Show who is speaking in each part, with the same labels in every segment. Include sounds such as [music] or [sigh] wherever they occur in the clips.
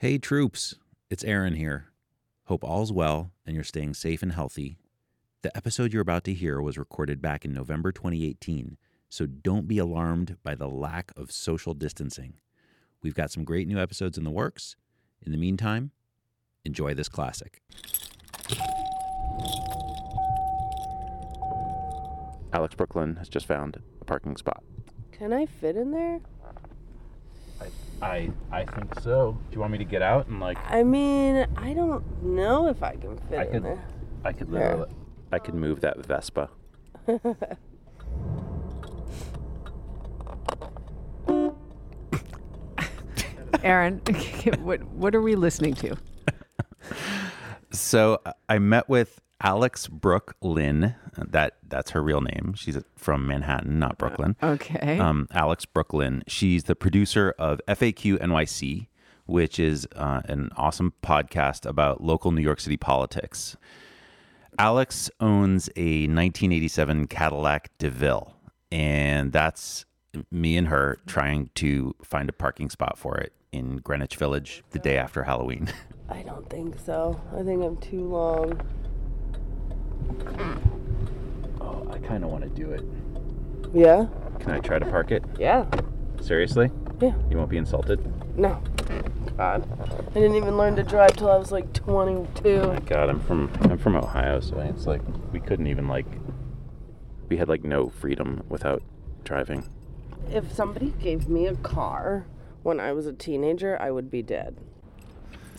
Speaker 1: Hey, troops, it's Aaron here. Hope all's well and you're staying safe and healthy. The episode you're about to hear was recorded back in November 2018, so don't be alarmed by the lack of social distancing. We've got some great new episodes in the works. In the meantime, enjoy this classic. Alex Brook Lynn has just found a parking spot.
Speaker 2: Can I fit in there?
Speaker 1: I I think so. Do you want me to get out and like
Speaker 2: I mean, I don't know if I can fit
Speaker 1: I
Speaker 2: in
Speaker 1: could-
Speaker 2: there.
Speaker 1: I could
Speaker 2: There.
Speaker 1: literally I could move that Vespa.
Speaker 3: Aaron, [laughs] what what are we listening to?
Speaker 1: So I met with Alex Brook Lynn. That that's her real name. She's from Manhattan, not Brooklyn.
Speaker 3: Okay.
Speaker 1: Um, Alex Brook Lynn. She's the producer of FAQ NYC, which is uh, an awesome podcast about local New York City politics. Alex owns a 1987 Cadillac DeVille, and that's me and her trying to find a parking spot for it in Greenwich Village the day after Halloween. [laughs]
Speaker 2: I don't think so. I think I'm too long.
Speaker 1: Oh, I kind of want to do it.
Speaker 2: Yeah?
Speaker 1: Can I try to park it?
Speaker 2: Yeah.
Speaker 1: Seriously?
Speaker 2: Yeah.
Speaker 1: You won't be insulted?
Speaker 2: No. God. I didn't even learn to drive till I was like 22.
Speaker 1: My God, I'm from I'm from Ohio, so it's like we couldn't even like we had like no freedom without driving.
Speaker 2: If somebody gave me a car when I was a teenager, I would be dead.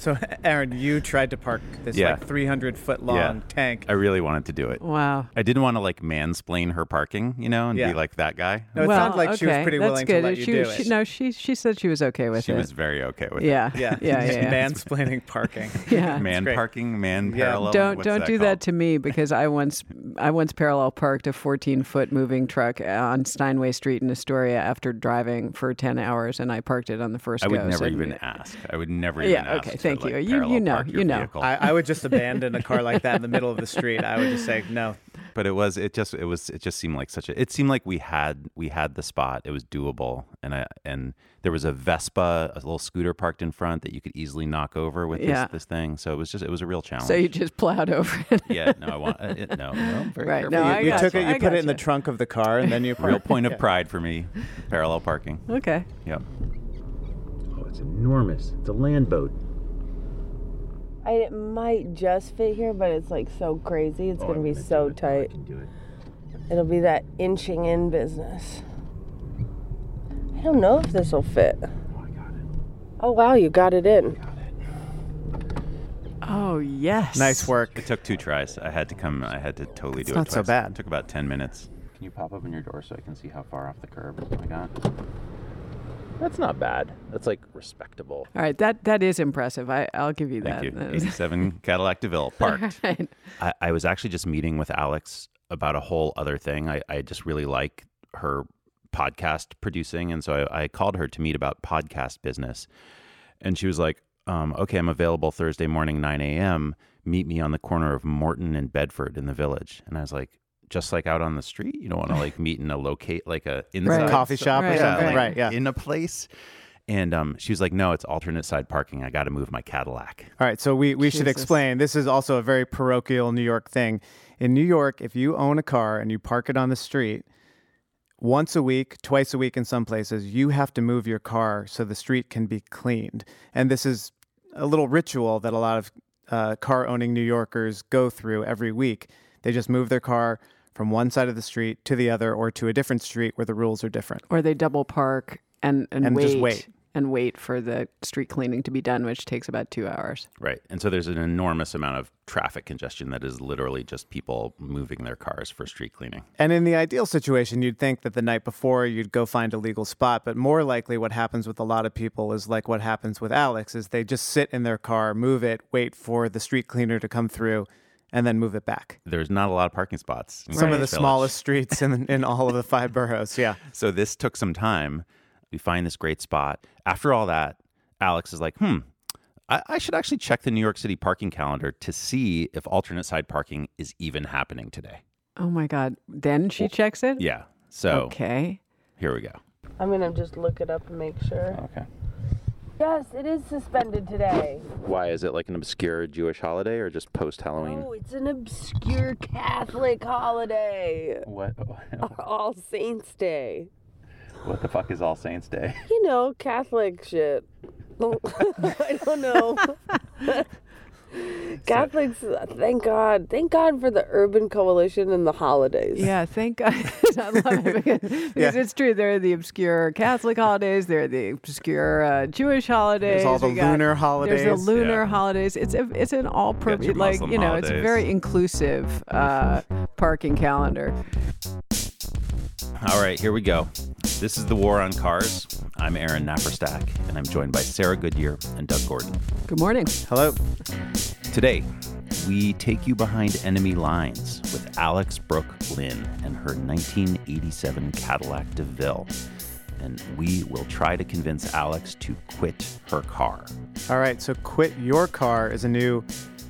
Speaker 4: So, [laughs] Aaron, you tried to park this
Speaker 1: Yeah.
Speaker 4: like 300 foot long
Speaker 1: Yeah.
Speaker 4: tank.
Speaker 1: I really wanted to do it.
Speaker 3: wow.
Speaker 1: I didn't want to like mansplain her parking, you know, and
Speaker 4: Yeah.
Speaker 1: be like that guy.
Speaker 4: No, it
Speaker 3: well,
Speaker 4: sounds like she was
Speaker 3: okay,
Speaker 4: pretty
Speaker 3: that's
Speaker 4: willing
Speaker 3: good.
Speaker 4: to let you do
Speaker 3: she,
Speaker 4: it.
Speaker 3: No, she she said she was okay with
Speaker 1: She
Speaker 3: it.
Speaker 1: She was very okay with
Speaker 3: yeah.
Speaker 4: yeah,
Speaker 3: Yeah. [laughs] Yeah. yeah.
Speaker 4: mansplaining parking. [laughs]
Speaker 3: Yeah.
Speaker 1: Man parking, man
Speaker 4: Yeah.
Speaker 1: parallel.
Speaker 3: Don't
Speaker 1: what's
Speaker 3: don't do
Speaker 1: called?
Speaker 3: that to me because I once I once parallel parked a 14 foot moving truck uh, on Steinway Street in Astoria after driving for 10 hours and I parked it on the first
Speaker 1: I would
Speaker 3: go,
Speaker 1: never
Speaker 3: so-
Speaker 1: even ask. I would never even
Speaker 3: Yeah,
Speaker 1: ask.
Speaker 3: okay,
Speaker 1: to,
Speaker 3: thank you.
Speaker 1: like,
Speaker 3: You- you know, you know.
Speaker 4: I, I would just abandon a car like that in the middle of the street. I would just say no.
Speaker 1: but it was it just it was it just seemed like such a it seemed like we had we had the spot it was doable and i and there was a vespa a little scooter parked in front that you could easily knock over with
Speaker 3: Yeah.
Speaker 1: this, this thing so it was just it was a real challenge
Speaker 3: So you just plowed over it. [laughs]
Speaker 1: yeah no i want uh, it, no, no very
Speaker 3: Right,
Speaker 1: careful.
Speaker 3: no,
Speaker 1: You-
Speaker 3: I
Speaker 4: you
Speaker 3: got
Speaker 4: took
Speaker 3: you.
Speaker 4: it,
Speaker 3: I
Speaker 4: you put it in the trunk of the car, and then you
Speaker 1: real
Speaker 4: parked. [laughs]
Speaker 1: point of
Speaker 4: Yeah.
Speaker 1: pride for me parallel parking
Speaker 3: okay.
Speaker 1: yep oh it's enormous it's a land boat
Speaker 2: I, it might just fit here, but it's like so crazy. It's oh, going to be so oh, tight. it. It'll be that inching in business. I don't know if this will fit. Oh, oh wow, you got it in.
Speaker 3: Oh, yes.
Speaker 4: Nice work.
Speaker 1: it took two tries i had to come i had to totally do
Speaker 4: It's
Speaker 1: it
Speaker 4: not so bad.
Speaker 1: it took about 10 minutes can you pop open your door so i can see how far off the curb i got that's not bad that's like respectable
Speaker 3: All right, that that is impressive. I I'll give you
Speaker 1: Thank
Speaker 3: that.
Speaker 1: you. 87 [laughs] Cadillac DeVille parked.
Speaker 3: Right.
Speaker 1: I, I was actually just meeting with Alex about a whole other thing. I, I just really like her podcast producing. And so I, I called her to meet about podcast business. And she was like, um, okay, I'm available Thursday morning, 9 a.m. Meet me on the corner of Morton and Bedford in the village. And I was like, just like out on the street? You don't want to like meet in a locate, like a inside
Speaker 4: Coffee shop
Speaker 3: Right,
Speaker 4: or something,
Speaker 3: right.
Speaker 4: right? Yeah.
Speaker 1: in a place. And um, she was like, no, it's alternate side parking. I got to move my Cadillac.
Speaker 4: All right, so we, we should explain. This is also a very parochial New York thing. In New York, if you own a car and you park it on the street, once a week, twice a week in some places, you have to move your car so the street can be cleaned. And this is a little ritual that a lot of uh, car owning New Yorkers go through every week. They just move their car from one side of the street to the other or to a different street where the rules are different.
Speaker 3: Or they double park and and,
Speaker 4: And
Speaker 3: wait,
Speaker 4: just wait.
Speaker 3: and wait for the street cleaning to be done, which takes about two hours.
Speaker 1: Right. And so there's an enormous amount of traffic congestion that is literally just people moving their cars for street cleaning.
Speaker 4: And in the ideal situation, you'd think that the night before you'd go find a legal spot, but more likely what happens with a lot of people is like what happens with Alex is they just sit in their car, move it, wait for the street cleaner to come through and then move it back.
Speaker 1: There's not a lot of parking spots. in
Speaker 4: Some of the
Speaker 1: Village.
Speaker 4: smallest [laughs] streets in in all of the five boroughs, yeah. [laughs]
Speaker 1: So this took some time. We find this great spot. After all that, Alex is like, hmm, I, I should actually check the New York City parking calendar to see if alternate side parking is even happening today.
Speaker 3: Oh my God. Then she checks it?
Speaker 1: Yeah. So
Speaker 3: Okay.
Speaker 1: here we go.
Speaker 2: I'm going to just look it up and make sure.
Speaker 1: Okay.
Speaker 2: Yes, it is suspended today.
Speaker 1: Why is it like an obscure Jewish holiday or just post Halloween?
Speaker 2: Oh, it's an obscure Catholic holiday.
Speaker 1: What? [laughs]
Speaker 2: All Saints Day.
Speaker 1: What the fuck is All Saints Day?
Speaker 2: You know, Catholic shit. [laughs] I don't know. [laughs] Catholics, thank God. Thank God for the urban coalition and the holidays.
Speaker 3: Yeah, thank God. I love it because, because it's true. There are the obscure Catholic holidays. There are the obscure uh, Jewish holidays.
Speaker 4: There's all the
Speaker 3: we got-
Speaker 4: lunar holidays.
Speaker 3: There's the lunar
Speaker 1: Yeah.
Speaker 3: holidays. It's a, it's an all
Speaker 1: Got
Speaker 3: purpose
Speaker 1: your
Speaker 3: like you know it's a very inclusive uh, parking calendar.
Speaker 1: All right, here we go. This is the War on Cars. I'm Aaron Naparstek, and I'm joined by Sarah Goodyear and Doug Gordon.
Speaker 3: Good morning.
Speaker 4: Hello.
Speaker 1: Today, we take you behind enemy lines with Alex Brook Lynn and her 1987 Cadillac DeVille. And we will try to convince Alex to quit her car.
Speaker 4: All right. So, quit your car is a new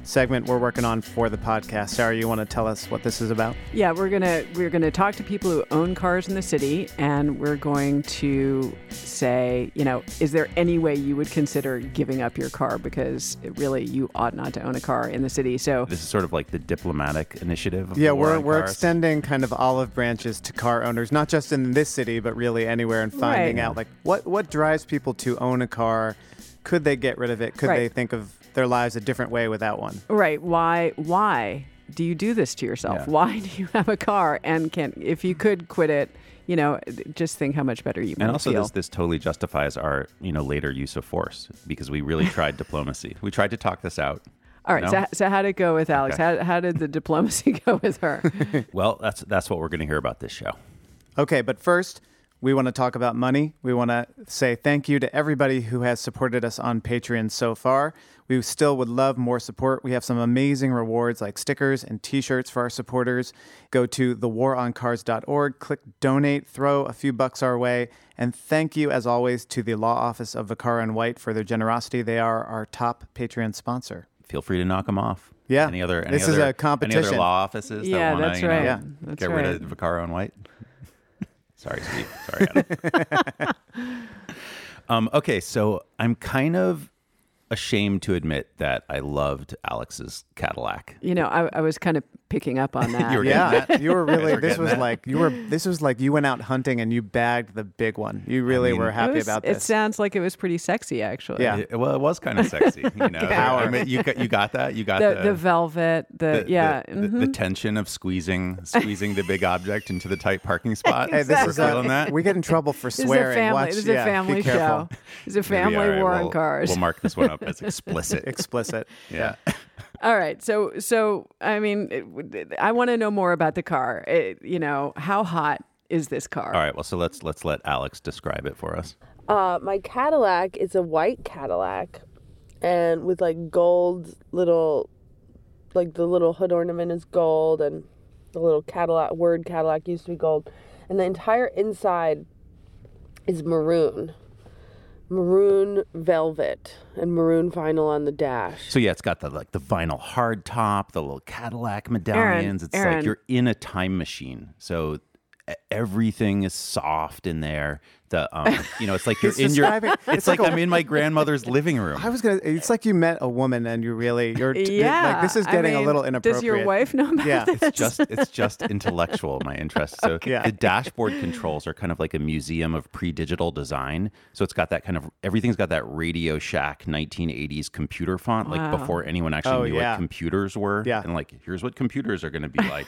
Speaker 4: segment we're working on for the podcast. Sarah, you want to tell us what this is about?
Speaker 3: Yeah, we're gonna we're gonna talk to people who own cars in the city, and we're going to say, you know, is there any way you would consider giving up your car because it really you ought not to own a car in the city? So
Speaker 1: This is sort of like the diplomatic initiative. Of
Speaker 4: Yeah, we're, we're
Speaker 1: Cars.
Speaker 4: extending kind of olive branches to car owners, not just in this city, but really anywhere, and finding
Speaker 3: Right.
Speaker 4: out like what what drives people to own a car. Could they get rid of it? Could
Speaker 3: Right.
Speaker 4: they think of their lives a different way without one?
Speaker 3: Right. Why why do you do this to yourself?
Speaker 1: Yeah.
Speaker 3: Why [laughs] do you have a car and can if you could quit it, you know, just think how much better you
Speaker 1: And also,
Speaker 3: feel.
Speaker 1: this this totally justifies our you know later use of force because we really [laughs] tried diplomacy. We tried to talk this out.
Speaker 3: All right.
Speaker 1: No?
Speaker 3: So, so how did it go with Alex?
Speaker 1: Okay.
Speaker 3: How, how did the diplomacy [laughs] go with her?
Speaker 1: Well, that's that's what we're going to hear about this show.
Speaker 4: Okay, but first, we want to talk about money. We want to say thank you to everybody who has supported us on Patreon so far. We still would love more support. We have some amazing rewards like stickers and t shirts for our supporters. Go to thewaroncars.org, click donate, throw a few bucks our way. And thank you, as always, to the Law Office of Vaccaro and White for their generosity. They are our top Patreon sponsor.
Speaker 1: Feel free to knock them off.
Speaker 4: Yeah.
Speaker 1: Any other? Any
Speaker 4: This is
Speaker 1: other,
Speaker 4: a
Speaker 1: Any
Speaker 4: competition.
Speaker 1: other law offices?
Speaker 3: Yeah,
Speaker 1: that wanna,
Speaker 3: that's
Speaker 1: you know,
Speaker 3: right.
Speaker 4: Yeah.
Speaker 3: That's
Speaker 1: get rid
Speaker 3: right.
Speaker 1: of Vaccaro and White. Sorry, Steve. Sorry, Adam. [laughs] um, okay, so I'm kind of ashamed to admit that I loved Alex's Cadillac.
Speaker 3: You know, I, I was kind of picking up on [laughs] that.
Speaker 1: You were
Speaker 4: Yeah,
Speaker 1: that?
Speaker 4: you were really. This was
Speaker 1: that?
Speaker 4: like you were. This was like you went out hunting and you bagged the big one. You really
Speaker 1: mean-
Speaker 4: were happy
Speaker 3: was-
Speaker 4: about this.
Speaker 3: It sounds like it was pretty sexy, actually.
Speaker 4: Yeah.
Speaker 1: It- well, it was kind of sexy, you [laughs] know.
Speaker 4: Power.
Speaker 1: I mean, you got, you got that. You got
Speaker 3: The,
Speaker 1: the
Speaker 3: the velvet, the,
Speaker 1: the-
Speaker 3: yeah,
Speaker 1: the, the- the tension of squeezing squeezing the big object into the tight parking [laughs] spot.
Speaker 4: Hey, this
Speaker 1: We're
Speaker 4: is a,
Speaker 1: feeling that.
Speaker 4: we get in trouble for
Speaker 3: This is
Speaker 4: swearing.
Speaker 3: a family.
Speaker 4: Watch,
Speaker 3: this is a
Speaker 4: yeah,
Speaker 3: family
Speaker 4: be careful.
Speaker 3: show. It's a
Speaker 1: Maybe,
Speaker 3: family
Speaker 1: all right,
Speaker 3: war
Speaker 1: we'll,
Speaker 3: on cars.
Speaker 1: We'll mark this one up as explicit.
Speaker 4: Explicit.
Speaker 1: yeah.
Speaker 3: All right. So, so I mean, it, I want to know more about the car. It, you know, how hot is this car?
Speaker 1: All right. Well, so let's let's let Alex describe it for us.
Speaker 2: Uh, my Cadillac is a white Cadillac, and with like gold little, like the little hood ornament is gold, and the little Cadillac word Cadillac used to be gold, and the entire inside is maroon, maroon velvet, and maroon vinyl on the dash.
Speaker 1: So yeah, it's got the like the vinyl hard top, the little Cadillac medallions. it's
Speaker 3: Aaron.
Speaker 1: like you're in a time machine. So everything is soft in there. The um, you know, it's like [laughs] you're in your.
Speaker 4: describing- [laughs]
Speaker 1: It's,
Speaker 4: it's
Speaker 1: like,
Speaker 4: like a-
Speaker 1: I'm in my grandmother's living room.
Speaker 4: I was gonna. It's like you met a woman and you really. You're. t-
Speaker 3: Yeah.
Speaker 4: Like, this is
Speaker 3: I
Speaker 4: getting
Speaker 3: mean,
Speaker 4: a little inappropriate.
Speaker 3: Does your wife know about
Speaker 4: Yeah.
Speaker 3: this?
Speaker 1: it's just it's [laughs] just intellectual my interest so
Speaker 4: Yeah.
Speaker 1: the dashboard controls are kind of like a museum of pre-digital design so it's got that kind of everything's got that radio shack 1980s computer font like before anyone actually
Speaker 4: Oh,
Speaker 1: knew
Speaker 4: yeah.
Speaker 1: what computers were
Speaker 4: Yeah.
Speaker 1: and like here's what computers are going to be like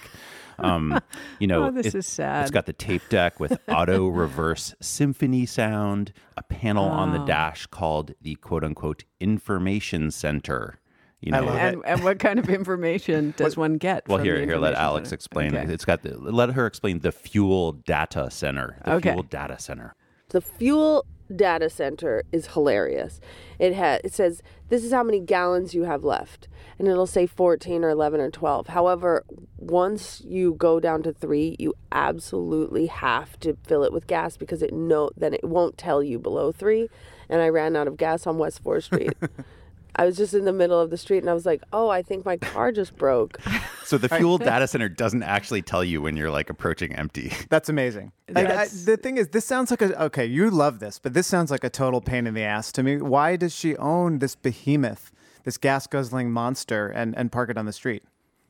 Speaker 1: um you know [laughs]
Speaker 3: Oh, this
Speaker 1: it-
Speaker 3: is sad.
Speaker 1: it's got the tape deck with [laughs] auto reverse symphony sound a panel on
Speaker 3: Oh.
Speaker 1: the dash called the quote unquote information center you
Speaker 4: I
Speaker 1: know
Speaker 4: love it.
Speaker 3: and, and what kind of information [laughs] does one get?
Speaker 1: well,
Speaker 3: from
Speaker 1: here,
Speaker 3: the
Speaker 1: here, let Alex
Speaker 3: center?
Speaker 1: explain
Speaker 3: Okay.
Speaker 1: it. It's got the, let her explain the fuel data center. The
Speaker 3: Okay.
Speaker 1: fuel data center.
Speaker 2: The fuel data center is hilarious. It has it says this is how many gallons you have left and it'll say 14 or 11 or 12. However, once you go down to 3, you absolutely have to fill it with gas because it no then it won't tell you below 3 and I ran out of gas on West 4th Street. [laughs] I was just in the middle of the street and I was like, oh, I think my car just broke. [laughs]
Speaker 1: So the fuel data center doesn't actually tell you when you're like approaching empty. [laughs]
Speaker 4: That's amazing. Like, I, the thing is, this sounds like a okay. You love this, but this sounds like a total pain in the ass to me. Why does she own this behemoth, this gas guzzling monster, and and park it on the street?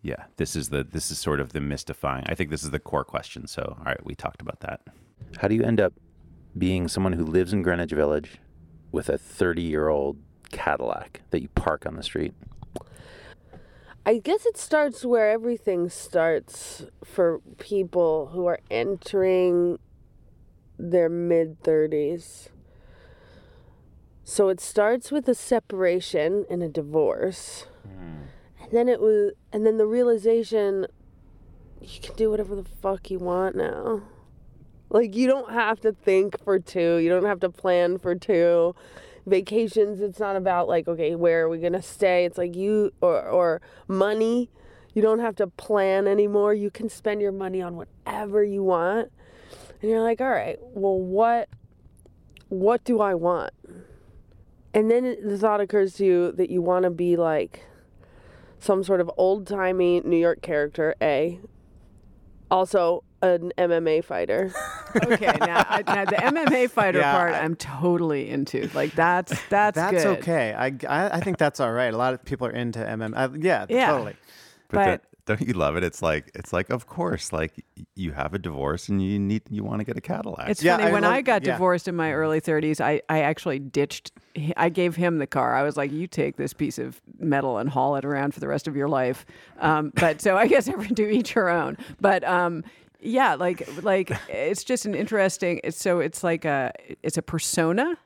Speaker 1: Yeah, this is the this is sort of the mystifying. I think this is the core question. So, all right, we talked about that. How do you end up being someone who lives in Greenwich Village with a 30-year-old Cadillac that you park on the street?
Speaker 2: I guess it starts where everything starts for people who are entering their mid 30s. So it starts with a separation and a divorce. Mm. And then it was and then the realization you can do whatever the fuck you want now. Like you don't have to think for two, you don't have to plan for two vacations it's not about like okay where are we gonna stay? It's like you or or money. You don't have to plan anymore. You can spend your money on whatever you want. And you're like all right well what what do i want? And then the thought occurs to you that you want to be like some sort of old-timey new york character a. Also an MMA fighter. [laughs]
Speaker 3: okay, now, I, now the MMA fighter yeah, part, I, am totally into. Like that's [laughs] that's
Speaker 4: that's
Speaker 3: good.
Speaker 4: okay. I, I, I think that's all right. A lot of people are into MMA. Uh, yeah, yeah, totally.
Speaker 1: But, but don't you love it? It's like it's like of course, like you have a divorce and you need you want to get a Cadillac.
Speaker 3: It's yeah, funny I when love, I got yeah. divorced in my early 30s, I I actually ditched. I gave him the car. I was like, "You take this piece of metal and haul it around for the rest of your life." Um, but so I guess everyone do each her own. But um, yeah, like like it's just an interesting. It's, so it's like a it's a persona.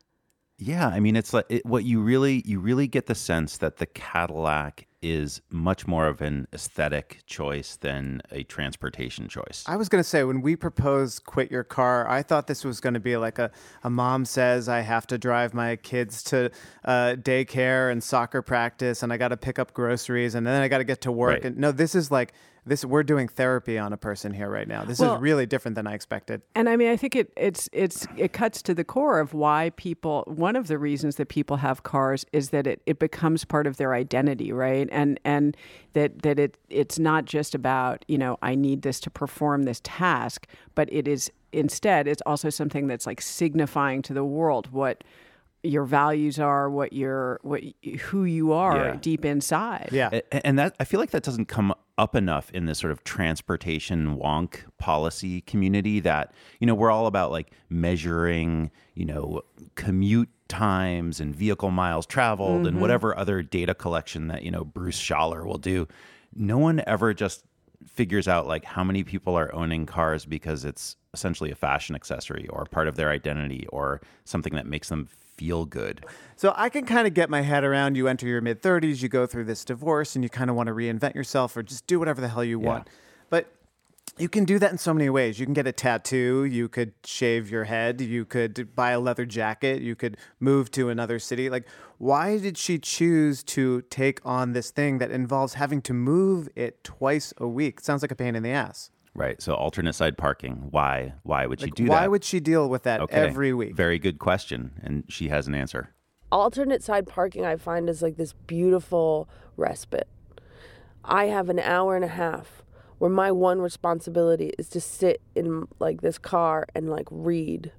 Speaker 1: Yeah, I mean, it's like it, what you really you really get the sense that the Cadillac is much more of an aesthetic choice than a transportation choice.
Speaker 4: I was going to say when we proposed quit your car, I thought this was going to be like a, a mom says I have to drive my kids to uh, daycare and soccer practice and I got to pick up groceries and then I got to get to work. Right. And no, this is like this we're doing therapy on a person here right now. This well, is really different than I expected.
Speaker 3: And I mean, I think it it's it's it cuts to the core of why people. One of the reasons that people have cars is that it, it becomes part of their identity, right? And and that that it it's not just about you know I need this to perform this task, but it is instead it's also something that's like signifying to the world what your values are, what your what who you are yeah. deep inside.
Speaker 4: Yeah,
Speaker 1: and that I feel like that doesn't come up enough in this sort of transportation wonk policy community. That you know we're all about like measuring, you know, commute times and vehicle miles traveled mm-hmm. and whatever other data collection that you know Bruce Schaller will do. No one ever just figures out like how many people are owning cars because it's essentially a fashion accessory or part of their identity or something that makes them feel good.
Speaker 4: So I can kind of get my head around you enter your mid 30s, you go through this divorce, and you kind of want to reinvent yourself or just do whatever the hell you yeah. want. But you can do that in so many ways. You can get a tattoo, you could shave your head, you could buy a leather jacket, you could move to another city. Like, why did she choose to take on this thing that involves having to move it twice a week? Sounds like a pain in the ass.
Speaker 1: Right. So alternate side parking. Why? Why would she do
Speaker 4: why
Speaker 1: that?
Speaker 4: Why would she deal with that okay. every week?
Speaker 1: Very good question, and she has an answer.
Speaker 2: Alternate side parking, I find, is like this beautiful respite. I have an hour and a half where my one responsibility is to sit in like this car and like read.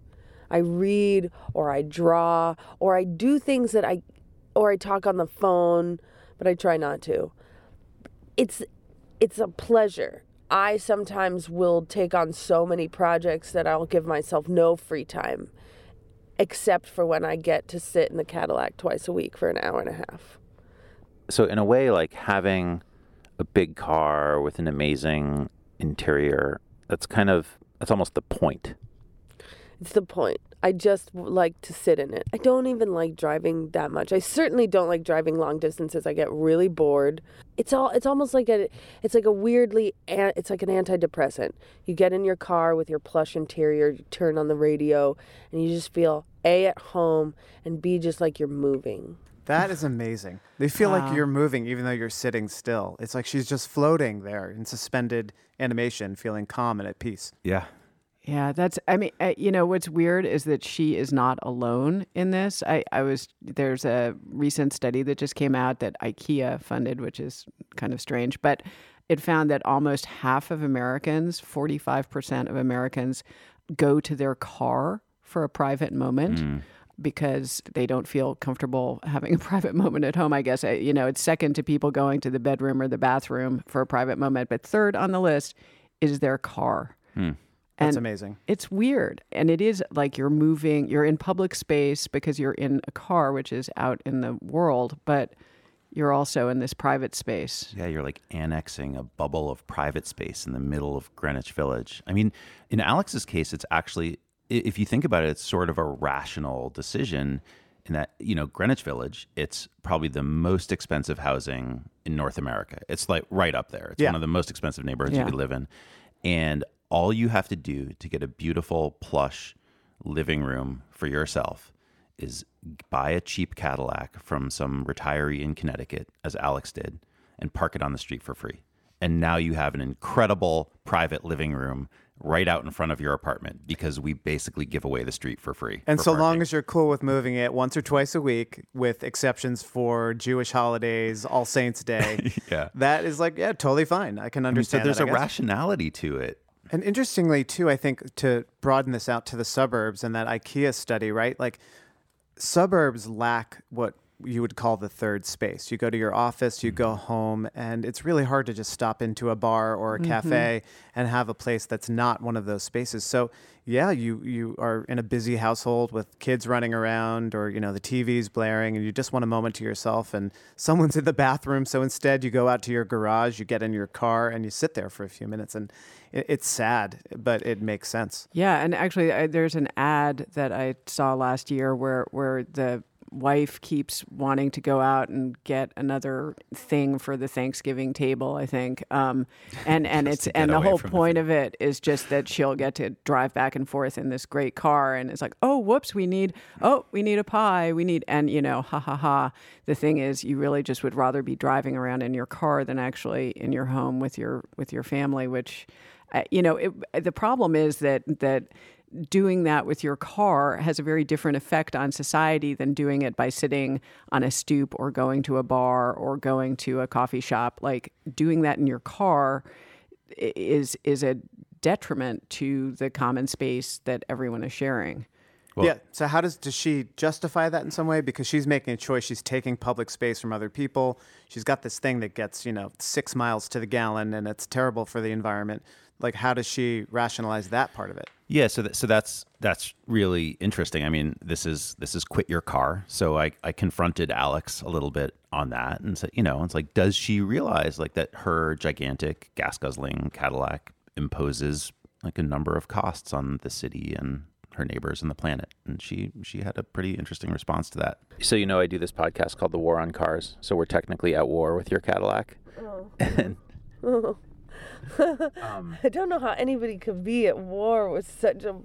Speaker 2: I read or I draw or I do things that I or I talk on the phone, but I try not to. It's it's a pleasure I sometimes will take on so many projects that I'll give myself no free time, except for when I get to sit in the Cadillac twice a week for an hour and a half.
Speaker 1: So, in a way, like having a big car with an amazing interior, that's kind of, that's almost the point.
Speaker 2: It's the point. I just like to sit in it. I don't even like driving that much. I certainly don't like driving long distances. I get really bored. It's all it's almost like a it's like a weirdly it's like an antidepressant. You get in your car with your plush interior, you turn on the radio and you just feel A at home and B just like you're moving.
Speaker 4: That is amazing. They feel wow. like you're moving even though you're sitting still. It's like she's just floating there in suspended animation, feeling calm and at peace.
Speaker 1: Yeah,
Speaker 3: Yeah, that's. I mean, uh, you know, what's weird is that she is not alone in this. I, I was there's a recent study that just came out that IKEA funded, which is kind of strange, but it found that almost half of Americans, 45% of Americans, go to their car for a private moment.
Speaker 1: Mm.
Speaker 3: Because they don't feel comfortable having a [laughs] private moment at home, I guess. You know, it's second to people going to the bedroom or the bathroom for a private moment, but third on the list is their car.
Speaker 1: Hmm.
Speaker 4: That's amazing.
Speaker 3: It's weird. And it is like you're moving, you're in public space because you're in a car, which is out in the world, but you're also in this private space.
Speaker 1: Yeah, you're like annexing a bubble of private space in the middle of Greenwich Village. I mean, in Alex's case, it's actually, if you think about it, it's sort of a rational decision in that, you know, Greenwich Village, it's probably the most expensive housing in North America. It's like right up there. It's
Speaker 4: Yeah.
Speaker 1: one of the most expensive neighborhoods
Speaker 3: Yeah.
Speaker 1: you could live in. And all you have to do to get a beautiful, plush living room for yourself is buy a cheap Cadillac from some retiree in Connecticut, as Alex did, and park it on the street for free. And now you have an incredible private living room right out in front of your apartment because we basically give away the street for free.
Speaker 4: And
Speaker 1: for
Speaker 4: so long as you're cool with moving it once or twice a week, with exceptions for Jewish holidays, All Saints Day, [laughs]
Speaker 1: Yeah.
Speaker 4: that is like yeah, totally fine. I can
Speaker 1: I mean, so
Speaker 4: understand.
Speaker 1: there's
Speaker 4: that,
Speaker 1: a rationality to it.
Speaker 4: And interestingly, too, I think to broaden this out to the suburbs and that IKEA study, right? Like suburbs lack what you would call the third space. You go to your office, you go home, and it's really hard to just stop into a bar or a mm-hmm. cafe and have a place that's not one of those spaces. So, yeah, you you are in a busy household with kids running around or, you know, the TV's blaring and you just want a moment to yourself and someone's in the bathroom. So instead you go out to your garage, you get in your car and you sit there for a few minutes and it, it's sad, but it makes sense.
Speaker 3: Yeah, and actually, I, there's an ad that I saw last year where where the wife keeps wanting to go out and get another thing for the Thanksgiving table. I think, um, and and it's and the whole
Speaker 1: from the
Speaker 3: point of it is just that she'll get to drive back and forth in this great car, and it's like, oh, whoops, we need oh, we need a pie, we need, and you know, ha ha ha. The thing is, you really just would rather be driving around in your car than actually in your home with your with your family, which uh, you know, it, the problem is that that doing that with your car has a very different effect on society than doing it by sitting on a stoop or going to a bar or going to a coffee shop. Like doing that in your car is is a detriment to the common space that everyone is sharing.
Speaker 1: Well-
Speaker 4: yeah. So how does does she justify that in some way? Because she's making a choice. She's taking public space from other people. She's got this thing that gets you know six miles to the gallon, and it's terrible for the environment. Like, how does she rationalize that part of it?
Speaker 1: Yeah, so that, so that's that's really interesting. I mean, this is this is quit your car. So I I confronted Alex a little bit on that and said, you know, it's like, does she realize like that her gigantic gas guzzling Cadillac imposes like a number of costs on the city and her neighbors and the planet? And she she had a pretty interesting response to that. So you know, I do this podcast called The War on Cars. So we're technically at war with your Cadillac. Oh. [laughs] And [laughs] [laughs] Um, [laughs]
Speaker 2: I don't know how anybody could be at war with such a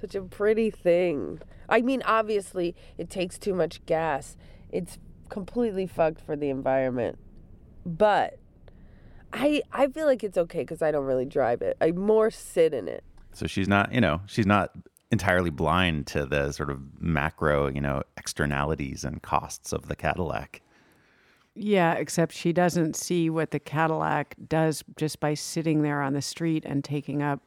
Speaker 2: such a pretty thing. I mean, obviously, it takes too much gas. It's completely fucked for the environment. But I I feel like it's okay cuz I don't really drive it. I more sit in it.
Speaker 1: So she's not, you know, she's not entirely blind to the sort of macro, you know, externalities and costs of the Cadillac.
Speaker 3: Yeah, except she doesn't see what the Cadillac does just by sitting there on the street and taking up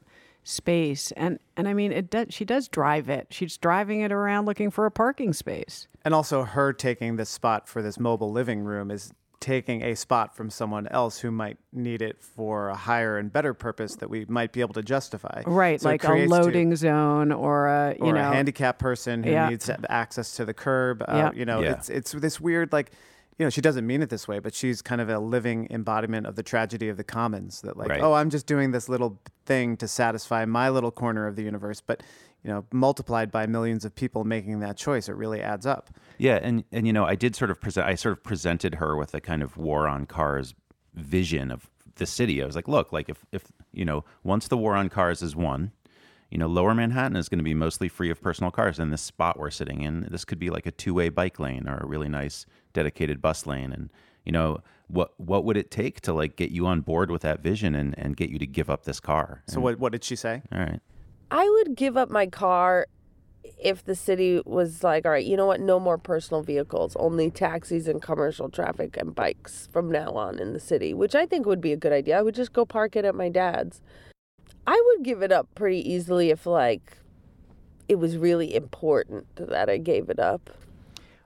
Speaker 3: space. And and I mean, it does. She does drive it. She's driving it around looking for a parking space.
Speaker 4: And also, her taking this spot for this mobile living room is taking a spot from someone else who might need it for a higher and better purpose that we might be able to justify.
Speaker 3: Right,
Speaker 4: So
Speaker 3: like a
Speaker 4: creates two-
Speaker 3: loading zone or a you
Speaker 4: or
Speaker 3: know
Speaker 4: a handicapped person who
Speaker 3: Yeah.
Speaker 4: needs access to the curb. Uh,
Speaker 3: Yeah.
Speaker 4: You know,
Speaker 1: Yeah.
Speaker 4: it's it's this weird like. You know, she doesn't mean it this way, but she's kind of a living embodiment of the tragedy of the commons. That like,
Speaker 1: Right.
Speaker 4: oh, I'm just doing this little thing to satisfy my little corner of the universe, but you know, multiplied by millions of people making that choice, it really adds up.
Speaker 1: Yeah, and and you know, I did sort of present. I sort of presented her with a kind of war on cars vision of the city. I was like, look, like if if you know, once the war on cars is won, you know, Lower Manhattan is going to be mostly free of personal cars. And this spot we're sitting in, this could be like a two way bike lane or a really nice dedicated bus lane. And you know, what what would it take to like get you on board with that vision and and get you to give up this car?
Speaker 4: So what what did she say?
Speaker 1: All right.
Speaker 2: I would give up my car if the city was like, all right, you know what? No more personal vehicles, only taxis and commercial traffic and bikes from now on in the city, which I think would be a good idea. I would just go park it at my dad's. I would give it up pretty easily if, like, it was really important that I gave it up.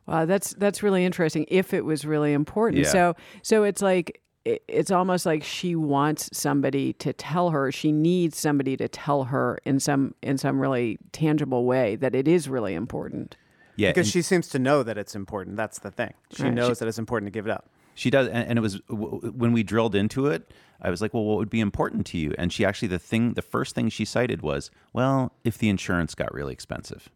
Speaker 3: Wow, that's that's really interesting. If it was really important,
Speaker 1: Yeah.
Speaker 3: so so it's like it's almost like she wants somebody to tell her. She needs somebody to tell her in some in some really tangible way that it is really important.
Speaker 1: Yeah,
Speaker 4: Because she seems to know that it's important. That's the thing. She
Speaker 3: Right.
Speaker 4: knows that it's important to give it up.
Speaker 1: She does, and, and it was w- w- when we drilled into it. I was like, "Well, what would be important to you?" And she actually, the thing, the first thing she cited was, "Well, if the insurance got really expensive."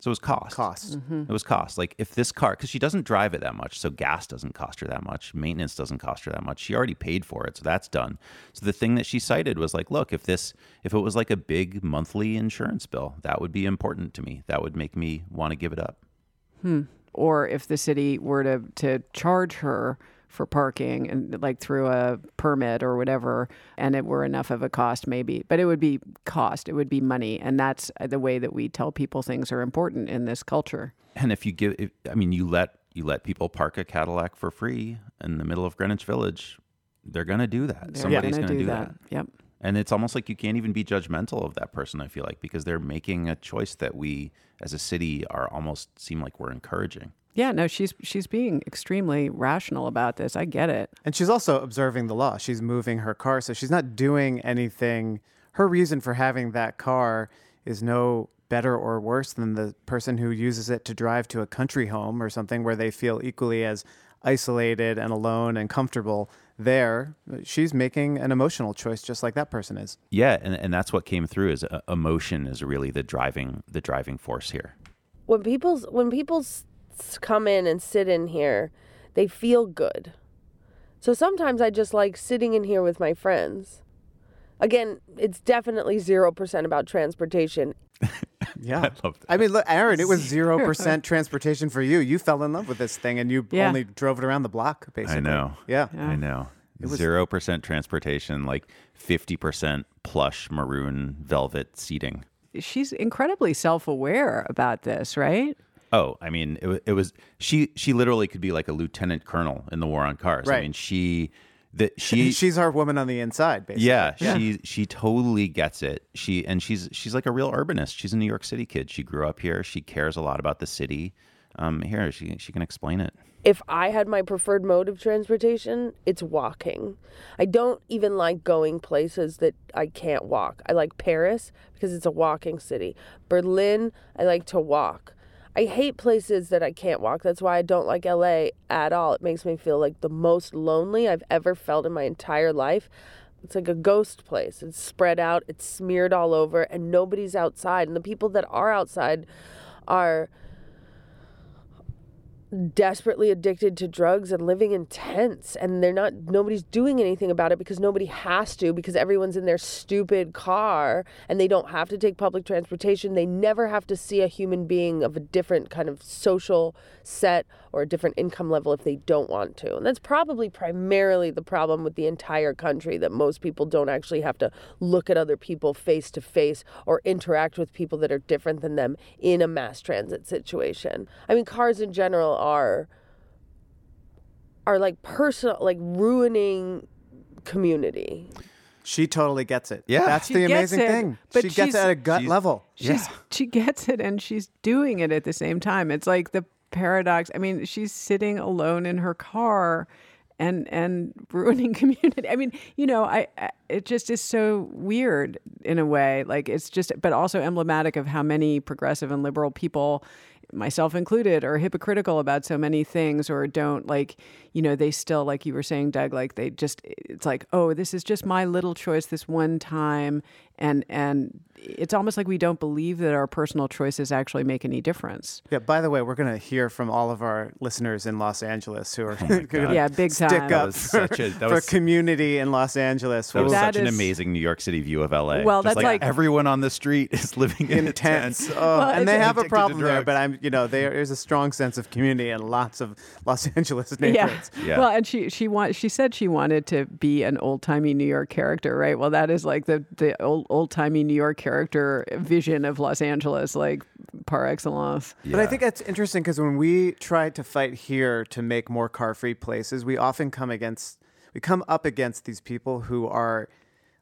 Speaker 1: So it was cost.
Speaker 4: Cost.
Speaker 1: It was cost. Like if this car, because she doesn't drive it that much, so gas doesn't cost her that much, maintenance doesn't cost her that much. She already paid for it, so that's done. So the thing that she cited was like, look, if this, if it was like a big monthly insurance bill, that would be important to me. That would make me want to give it up. Hmm.
Speaker 3: Or if the city were to to charge her for parking and like through a permit or whatever, and it were enough of a cost, maybe. But it would be cost. It would be money, and that's the way that we tell people things are important in this culture.
Speaker 1: And if you give, if, I mean, you let you let people park a Cadillac for free in the middle of Greenwich Village, they're gonna do that.
Speaker 3: They're
Speaker 1: Somebody's
Speaker 3: gonna
Speaker 1: gonna, do that.
Speaker 3: Yep.
Speaker 1: And it's almost like you can't even be judgmental of that person, I feel like, because they're making a choice that we as a city are almost seem like we're encouraging.
Speaker 3: Yeah, no, she's she's being extremely rational about this. I get it.
Speaker 4: And she's also observing the law. She's moving her car, so she's not doing anything. Her reason for having that car is no better or worse than the person who uses it to drive to a country home or something where they feel equally as isolated and alone and comfortable there. She's making an emotional choice just like that person is.
Speaker 1: Yeah, and, and that's what came through is uh, emotion is really the driving the driving force here.
Speaker 2: When people's when people s- s- come in and sit in here, they feel good. So sometimes I just like sitting in here with my friends. Again, it's definitely 0% about transportation. [laughs]
Speaker 4: Yeah.
Speaker 1: I love that.
Speaker 4: I mean, look, Aaron, it was [laughs] 0% transportation for you. You fell in love with this thing and you
Speaker 3: Yeah.
Speaker 4: only drove it around the block, basically.
Speaker 1: I know.
Speaker 4: Yeah.
Speaker 1: I know. It was Zero percent transportation, like fifty percent plush maroon velvet seating.
Speaker 3: She's incredibly self-aware about this, right?
Speaker 1: Oh, I mean, it, wa- it was she. She literally could be like a lieutenant colonel in the war on cars. I mean, she that she
Speaker 4: She's our woman on the inside, basically.
Speaker 1: Yeah, she she totally gets it. She and she's she's like a real urbanist. She's a New York City kid. She grew up here. She cares a lot about the city. Um, here she she can explain it.
Speaker 2: If I had my preferred mode of transportation, it's walking. I don't even like going places that I can't walk. I like Paris because it's a walking city. Berlin, I like to walk. I hate places that I can't walk. That's why I don't like LA at all. It makes me feel like the most lonely I've ever felt in my entire life. It's like a ghost place. It's spread out, it's smeared all over, and nobody's outside. And the people that are outside are desperately addicted to drugs and living in tents and they're not nobody's doing anything about it because nobody has to because everyone's in their stupid car and they don't have to take public transportation. They never have to see a human being of a different kind of social set or a different income level if they don't want to. And that's probably primarily the problem with the entire country that most people don't actually have to look at other people face to face or interact with people that are different than them in a mass transit situation. I mean cars in general are are like personal like ruining community
Speaker 4: She totally gets it.
Speaker 1: Yeah.
Speaker 4: That's
Speaker 3: She
Speaker 4: the amazing
Speaker 3: it,
Speaker 4: thing.
Speaker 3: but
Speaker 4: she gets it at a gut
Speaker 1: she's-
Speaker 4: level.
Speaker 3: She's she gets it and she's doing it at the same time. It's like the paradox. I mean, she's sitting alone in her car and and [laughs] ruining community. I mean, you know, I, I it just is so weird in a way. Like it's just but also emblematic of how many progressive and liberal people myself included are hypocritical about so many things or don't like you know they still like you were saying Doug like they just it's like oh this is just my little choice this one time and and it's almost like we don't believe that our personal choices actually make any difference
Speaker 4: Yeah, by the way, we're going to hear from all of our listeners in Los Angeles who are
Speaker 3: Oh [laughs] yeah big
Speaker 4: stick
Speaker 3: time
Speaker 4: up
Speaker 1: That was
Speaker 4: for,
Speaker 1: such a- that
Speaker 4: for
Speaker 1: was-
Speaker 4: community in Los Angeles.
Speaker 1: That was
Speaker 3: That
Speaker 1: such an amazing New York City view of LA.
Speaker 3: Well,
Speaker 1: Just
Speaker 3: that's like-
Speaker 1: everyone on the street [laughs] is living in a
Speaker 4: intense.
Speaker 1: tent.
Speaker 4: Oh,
Speaker 3: Well,
Speaker 4: and they have a problem there, but I'm and you know there is a strong sense of community in lots of Los [laughs] Angeles neighborhoods.
Speaker 3: Yeah.
Speaker 1: Yeah.
Speaker 3: Well, and she she want she said she wanted to be an old timey New York character, right? Well, that is like the the old old timey New York character vision of Los Angeles, like par excellence.
Speaker 4: But I think that's interesting because when we try to fight here to make more car-free places, we often come against we come up against these people who are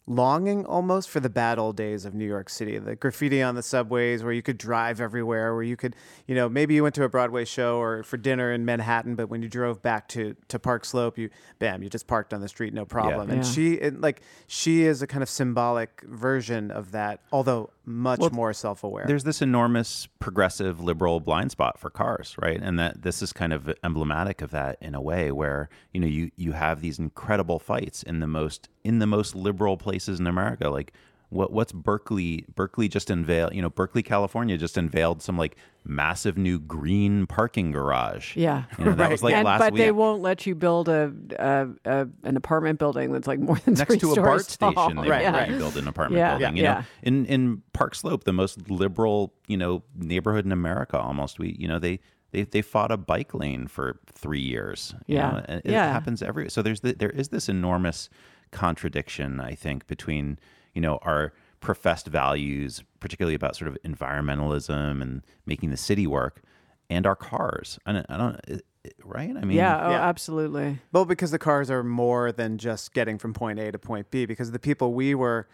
Speaker 4: longing almost for the bad old days of New York City. The graffiti on the subways where you could drive everywhere, where you could, you know, maybe you went to a Broadway show or for dinner in Manhattan, but when you drove back to to Park Slope, you bam, you just parked on the street, no problem. And
Speaker 3: Yeah.
Speaker 4: she it, like she is a kind of symbolic version of that, although much more self-aware.
Speaker 1: there's this enormous progressive liberal blind spot for cars right and that this is kind of emblematic of that in a way where you know you you have these incredible fights in the most in the most liberal places in america like what what's berkeley berkeley just unveiled you know berkeley california just unveiled some like massive new green parking garage
Speaker 3: Yeah.
Speaker 1: you know, that [laughs] was like
Speaker 3: and,
Speaker 1: last
Speaker 3: but
Speaker 1: week
Speaker 3: they won't let you build a, a, a an apartment building that's like more than
Speaker 1: next
Speaker 3: three
Speaker 1: to a BART station, they [laughs]
Speaker 4: Right,
Speaker 1: won't let
Speaker 4: right.
Speaker 1: you build an apartment
Speaker 3: Yeah,
Speaker 1: building. You
Speaker 3: yeah.
Speaker 1: know, in in Park Slope, the most liberal, you know, neighborhood in America, almost. We, you know, they they they fought a bike lane for three years. you
Speaker 3: Yeah.
Speaker 1: it
Speaker 3: Yeah.
Speaker 1: happens every. So there's the, there is this enormous contradiction, I think, between you know our professed values, particularly about sort of environmentalism and making the city work, and our cars. And I don't, it- it- right? I mean,
Speaker 3: Yeah, oh,
Speaker 4: Yeah.
Speaker 3: absolutely.
Speaker 4: Well, because the cars are more than just getting from point A to point B. Because the people we were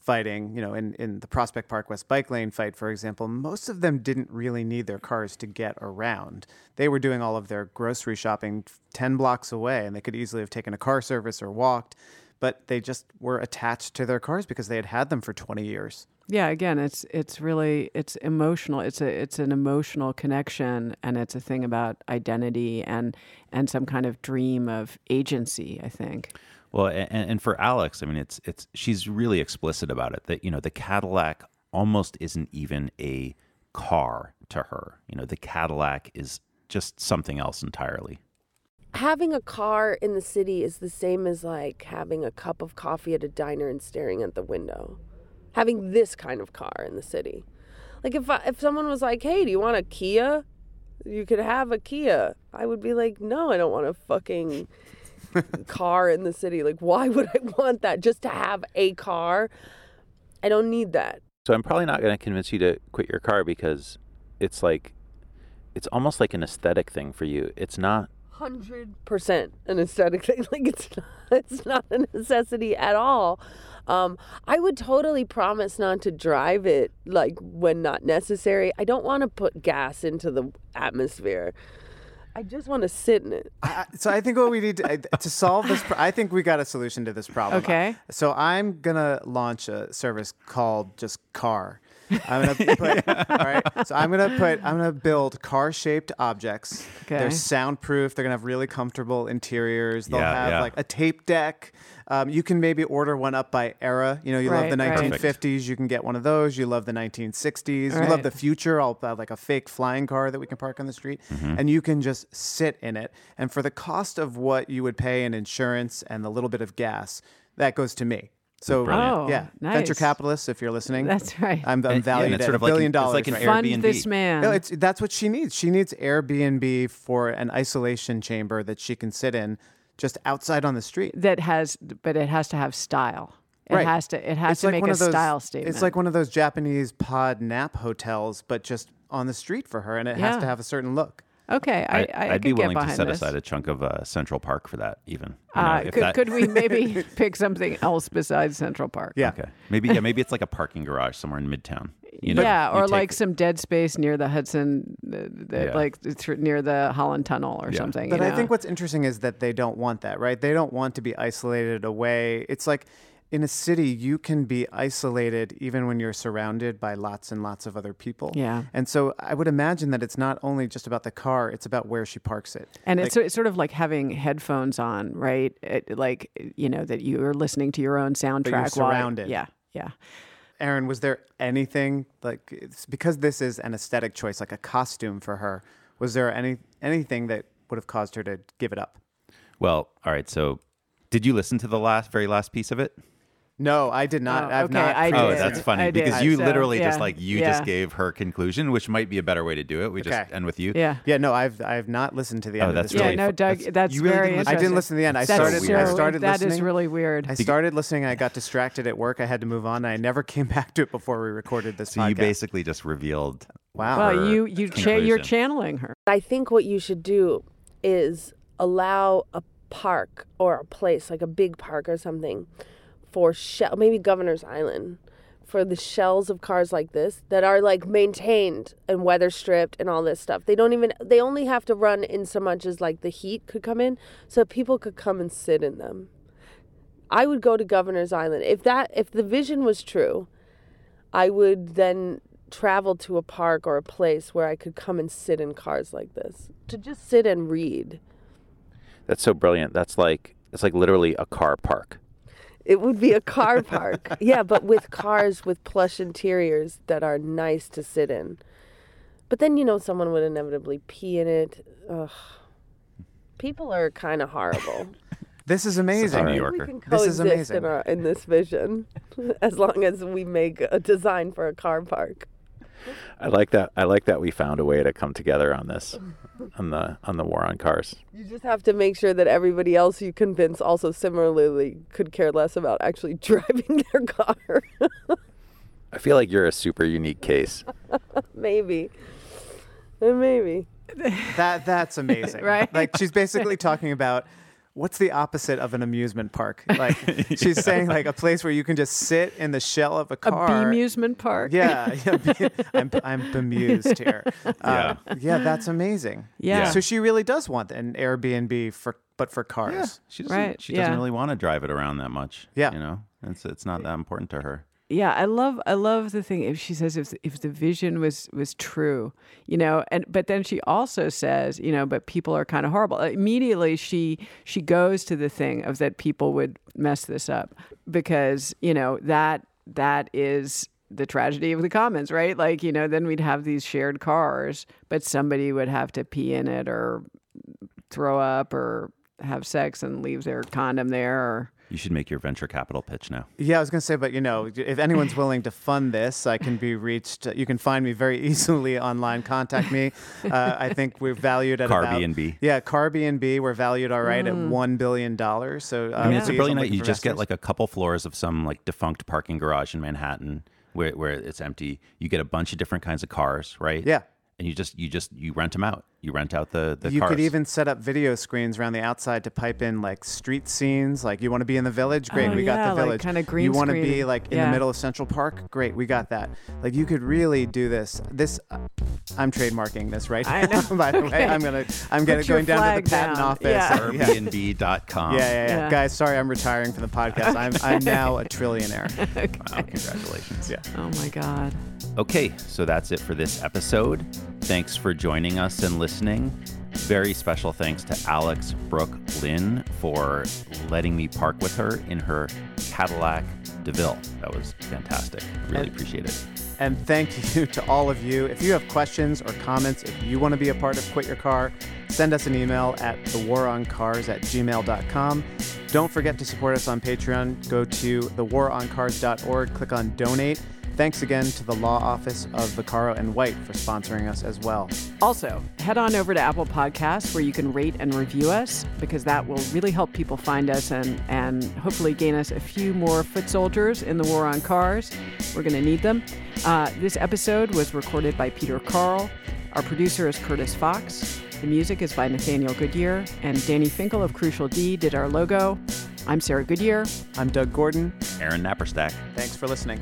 Speaker 4: fighting, you know, in, in the Prospect Park West Bike Lane fight, for example, most of them didn't really need their cars to get around. They were doing all of their grocery shopping 10 blocks away, and they could easily have taken a car service or walked, but they just were attached to their cars because they had had them for 20 years.
Speaker 3: Yeah, again, it's it's really it's emotional. It's a it's an emotional connection, and it's a thing about identity and and some kind of dream of agency. I think.
Speaker 1: Well, and, and for Alex, I mean, it's it's she's really explicit about it. That you know, the Cadillac almost isn't even a car to her. You know, the Cadillac is just something else entirely.
Speaker 2: Having a car in the city is the same as like having a cup of coffee at a diner and staring at the window. Having this kind of car in the city. Like if I, if someone was like, "Hey, do you want a Kia?" You could have a Kia. I would be like, "No, I don't want a fucking [laughs] car in the city. Like why would I want that just to have a car? I don't need that."
Speaker 1: So I'm probably not going to convince you to quit your car because it's like it's almost like an aesthetic thing for you. It's not
Speaker 2: hundred percent an aesthetic thing. [laughs] Like it's not, it's not a necessity at all. Um, I would totally promise not to drive it like when not necessary. I don't want to put gas into the atmosphere. I just want to sit in it.
Speaker 4: I, so I think what we need to, I- to solve this, pro- I think we got a solution to this problem.
Speaker 3: Okay.
Speaker 4: So I'm gonna launch a service called just Car. I'm gonna put [laughs] all right. So I'm gonna put I'm gonna build car-shaped objects.
Speaker 3: Okay.
Speaker 4: They're soundproof. They're gonna have really comfortable interiors. They'll
Speaker 1: Yeah,
Speaker 4: have
Speaker 1: yeah.
Speaker 4: like a tape deck. Um, you can maybe order one up by era. You know, you love the
Speaker 3: Right, right.
Speaker 4: 1950s. You can get one of those. You love the 1960s. You
Speaker 3: Right.
Speaker 4: love the future. I'll have like a fake flying car that we can park on the street, and you can just sit in it. And for the cost of what you would pay in insurance and the little bit of gas, that goes to me. So
Speaker 1: Brilliant.
Speaker 3: Oh,
Speaker 4: yeah, venture capitalists, if you're listening,
Speaker 3: That's right.
Speaker 4: I'm, I'm
Speaker 1: And- yeah,
Speaker 4: valued
Speaker 1: and
Speaker 4: at
Speaker 1: sort of
Speaker 4: a
Speaker 1: like
Speaker 4: billion
Speaker 1: it's
Speaker 4: dollars.
Speaker 1: like an
Speaker 4: right
Speaker 1: Air-
Speaker 4: now.
Speaker 3: Fund this man.
Speaker 4: No, it's that's what she needs. She needs Airbnb for an isolation chamber that she can sit in just outside on the street.
Speaker 3: that has, but it has to have style. It
Speaker 4: Right.
Speaker 3: has to. It has to make a
Speaker 4: those,
Speaker 3: style statement.
Speaker 4: It's like one of those Japanese pod nap hotels, but just on the street for her, and it has to have a certain look.
Speaker 3: Okay, I, I, I
Speaker 1: would
Speaker 3: could
Speaker 1: be
Speaker 3: get
Speaker 1: willing to set
Speaker 3: this.
Speaker 1: aside a chunk of uh, Central Park for that, even. You know,
Speaker 3: Uh,
Speaker 1: if
Speaker 3: could,
Speaker 1: that-
Speaker 3: could we [laughs] maybe [laughs] pick something else besides Central Park?
Speaker 4: Yeah.
Speaker 1: Okay, maybe yeah, maybe it's like a parking garage somewhere in Midtown. You know,
Speaker 3: yeah,
Speaker 1: you
Speaker 3: or
Speaker 1: take-
Speaker 3: like some dead space near the Hudson, the, the,
Speaker 1: Yeah.
Speaker 3: like thr- near the Holland Tunnel or
Speaker 1: Yeah.
Speaker 3: something.
Speaker 4: But
Speaker 3: you
Speaker 4: I
Speaker 3: know?
Speaker 4: think what's interesting is that they don't want that, right? They don't want to be isolated away. It's like in a city, you can be isolated even when you're surrounded by lots and lots of other people.
Speaker 3: Yeah.
Speaker 4: And so I would imagine that it's not only just about the car, it's about where she parks it.
Speaker 3: And
Speaker 4: Like-
Speaker 3: it's, it's sort of like having headphones on, right? It, like you know that you are listening to your own soundtrack.
Speaker 4: you're
Speaker 3: while-
Speaker 4: surrounded.
Speaker 3: yeah, yeah.
Speaker 4: Aaron, was there anything like it's because this is an aesthetic choice, like a costume for her? Was there any anything that would have caused her to give it up?
Speaker 1: Well, all right. So, did you listen to the last, very last piece of it?
Speaker 4: No, I did not.
Speaker 3: Oh,
Speaker 4: I've
Speaker 3: okay,
Speaker 4: not.
Speaker 3: I
Speaker 1: Oh, that's funny
Speaker 3: I did.
Speaker 1: because you
Speaker 3: So,
Speaker 1: literally just like you
Speaker 3: yeah.
Speaker 1: just gave her conclusion, which might be a better way to do it. We just end with you.
Speaker 3: Yeah.
Speaker 4: Yeah, no, I've I've not listened to the
Speaker 1: Oh,
Speaker 4: end
Speaker 1: that's
Speaker 4: of this.
Speaker 3: Yeah, no, Doug,
Speaker 1: that's-
Speaker 3: that's
Speaker 1: really
Speaker 3: very
Speaker 1: didn't
Speaker 4: I didn't listen to the end. I
Speaker 3: That's
Speaker 4: started.
Speaker 3: so-
Speaker 4: I started
Speaker 3: that is
Speaker 4: listening.
Speaker 3: really weird.
Speaker 4: I started listening. I got distracted at work. I had to move on. I never [laughs] came back to it before we recorded this
Speaker 1: So
Speaker 4: podcast.
Speaker 1: you basically just revealed.
Speaker 4: wow.
Speaker 3: well,
Speaker 1: her
Speaker 3: you you cha- you're channeling her.
Speaker 2: I think what you should do is allow a park or a place like a big park or something for shell maybe Governor's Island for the shells of cars like this that are like maintained and weather stripped and all this stuff. They don't even they only have to run in so much as like the heat could come in so people could come and sit in them. I would go to Governor's Island. If that if the vision was true, I would then travel to a park or a place where I could come and sit in cars like this to just sit and read.
Speaker 1: That's so brilliant. That's like it's like literally a car park.
Speaker 2: It would be a car park. yeah, but with cars with plush interiors that are nice to sit in. But then, you know, someone would inevitably pee in it. Ugh. People are kind of horrible. [laughs]
Speaker 4: This is amazing.
Speaker 1: New
Speaker 2: We
Speaker 1: Yorker.
Speaker 2: can
Speaker 4: This is
Speaker 2: coexist in,
Speaker 4: amazing.
Speaker 2: our, in this vision [laughs] as long as we make a design for a car park.
Speaker 1: I like that. I like that we found a way to come together on this, on the on the war on cars.
Speaker 2: You just have to make sure that everybody else you convince also similarly could care less about actually [laughs] driving their car.
Speaker 1: I feel like you're a super unique case. [laughs]
Speaker 2: Maybe. Maybe.
Speaker 4: That that's amazing. [laughs]
Speaker 3: Right?
Speaker 4: Like she's basically talking about what's the opposite of an amusement park? [laughs] Like she's saying like a place where you can just sit in the shell of a
Speaker 3: A
Speaker 4: car.
Speaker 3: bemusement park.
Speaker 4: Yeah, [laughs] yeah be- I'm, I'm bemused here. [laughs] Uh,
Speaker 1: Yeah.
Speaker 4: yeah, that's amazing.
Speaker 3: Yeah.
Speaker 4: So she really does want an Airbnb for, but for cars.
Speaker 1: she doesn't.
Speaker 3: Right,
Speaker 1: She doesn't
Speaker 3: yeah.
Speaker 1: really want to drive it around that much.
Speaker 4: Yeah.
Speaker 1: you know, it's it's not that important to her.
Speaker 3: Yeah, I love I love the thing if she says if if the vision was was true, you know, and but then she also says, you know, but people are kind of horrible. Uh, immediately she she goes to the thing of that people would mess this up because, you know, that that is the tragedy of the commons, right? Like, you know, then we'd have these shared cars, but somebody would have to pee in it or throw up or have sex and leave their condom there or
Speaker 1: You should make your venture capital pitch now.
Speaker 4: Yeah, I was going to say, but you know, if anyone's willing to fund this, I can be reached. You can find me very [laughs] easily online. Contact me. Uh, I think we're valued at
Speaker 1: Car
Speaker 4: about,
Speaker 1: B&B.
Speaker 4: Yeah, Car B and B. We're valued all right at one billion dollars. So uh,
Speaker 1: I mean, it's a
Speaker 4: please,
Speaker 1: brilliant
Speaker 4: I'm
Speaker 1: idea. You just get like a couple floors of some like defunct parking garage in Manhattan where, where it's empty. You get a bunch of different kinds of cars, right?
Speaker 4: Yeah.
Speaker 1: And you just you just you rent them out. You rent out the the
Speaker 4: you
Speaker 1: cars.
Speaker 4: could even set up video screens around the outside to pipe in like street scenes. Like you want to be in the village, great,
Speaker 3: Oh,
Speaker 4: we got
Speaker 3: yeah,
Speaker 4: the
Speaker 3: like
Speaker 4: village.
Speaker 3: kinda green
Speaker 4: you want to be like in
Speaker 3: Yeah.
Speaker 4: the middle of Central Park, great, we got that. Like you could really do this. This, uh, I'm trademarking this right
Speaker 3: I
Speaker 4: now. [laughs]
Speaker 3: know.
Speaker 4: By the way, I'm gonna, I'm gonna going down to the patent
Speaker 3: down.
Speaker 4: office.
Speaker 3: Yeah. [laughs]
Speaker 4: yeah.
Speaker 1: Airbnb.com.
Speaker 4: Yeah, yeah, yeah.
Speaker 3: Yeah.
Speaker 4: Guys, sorry, I'm retiring from the podcast. I'm, I'm [laughs] now a trillionaire.
Speaker 1: Wow, congratulations.
Speaker 4: Yeah.
Speaker 3: oh my god.
Speaker 1: Okay, so that's it for this episode. Thanks for joining us and listening. Very special thanks to Alex Brook Lynn for letting me park with her in her Cadillac DeVille. That was fantastic. Really
Speaker 4: And-
Speaker 1: appreciate it.
Speaker 4: And thank [laughs] you to all of you. If you have questions or comments, if you want to be a part of Quit Your Car, send us an email at thewaroncars at gmail.com. Don't forget to support us on Patreon. Go to thewaroncars.org, click on donate. Thanks again to the Law Office of Vaccaro and White for sponsoring us as well.
Speaker 3: Also, head on over to Apple Podcasts where you can rate and review us because that will really help people find us and, and hopefully gain us a few more foot soldiers in the war on cars. We're going to need them. Uh, this episode was recorded by Peter Carl. Our producer is Curtis Fox. The music is by Nathaniel Goodyear, and Danny Finkel of Crucial D did our logo. I'm Sarah Goodyear.
Speaker 4: I'm Doug Gordon.
Speaker 1: Aaron Naparstek.
Speaker 4: Thanks for listening.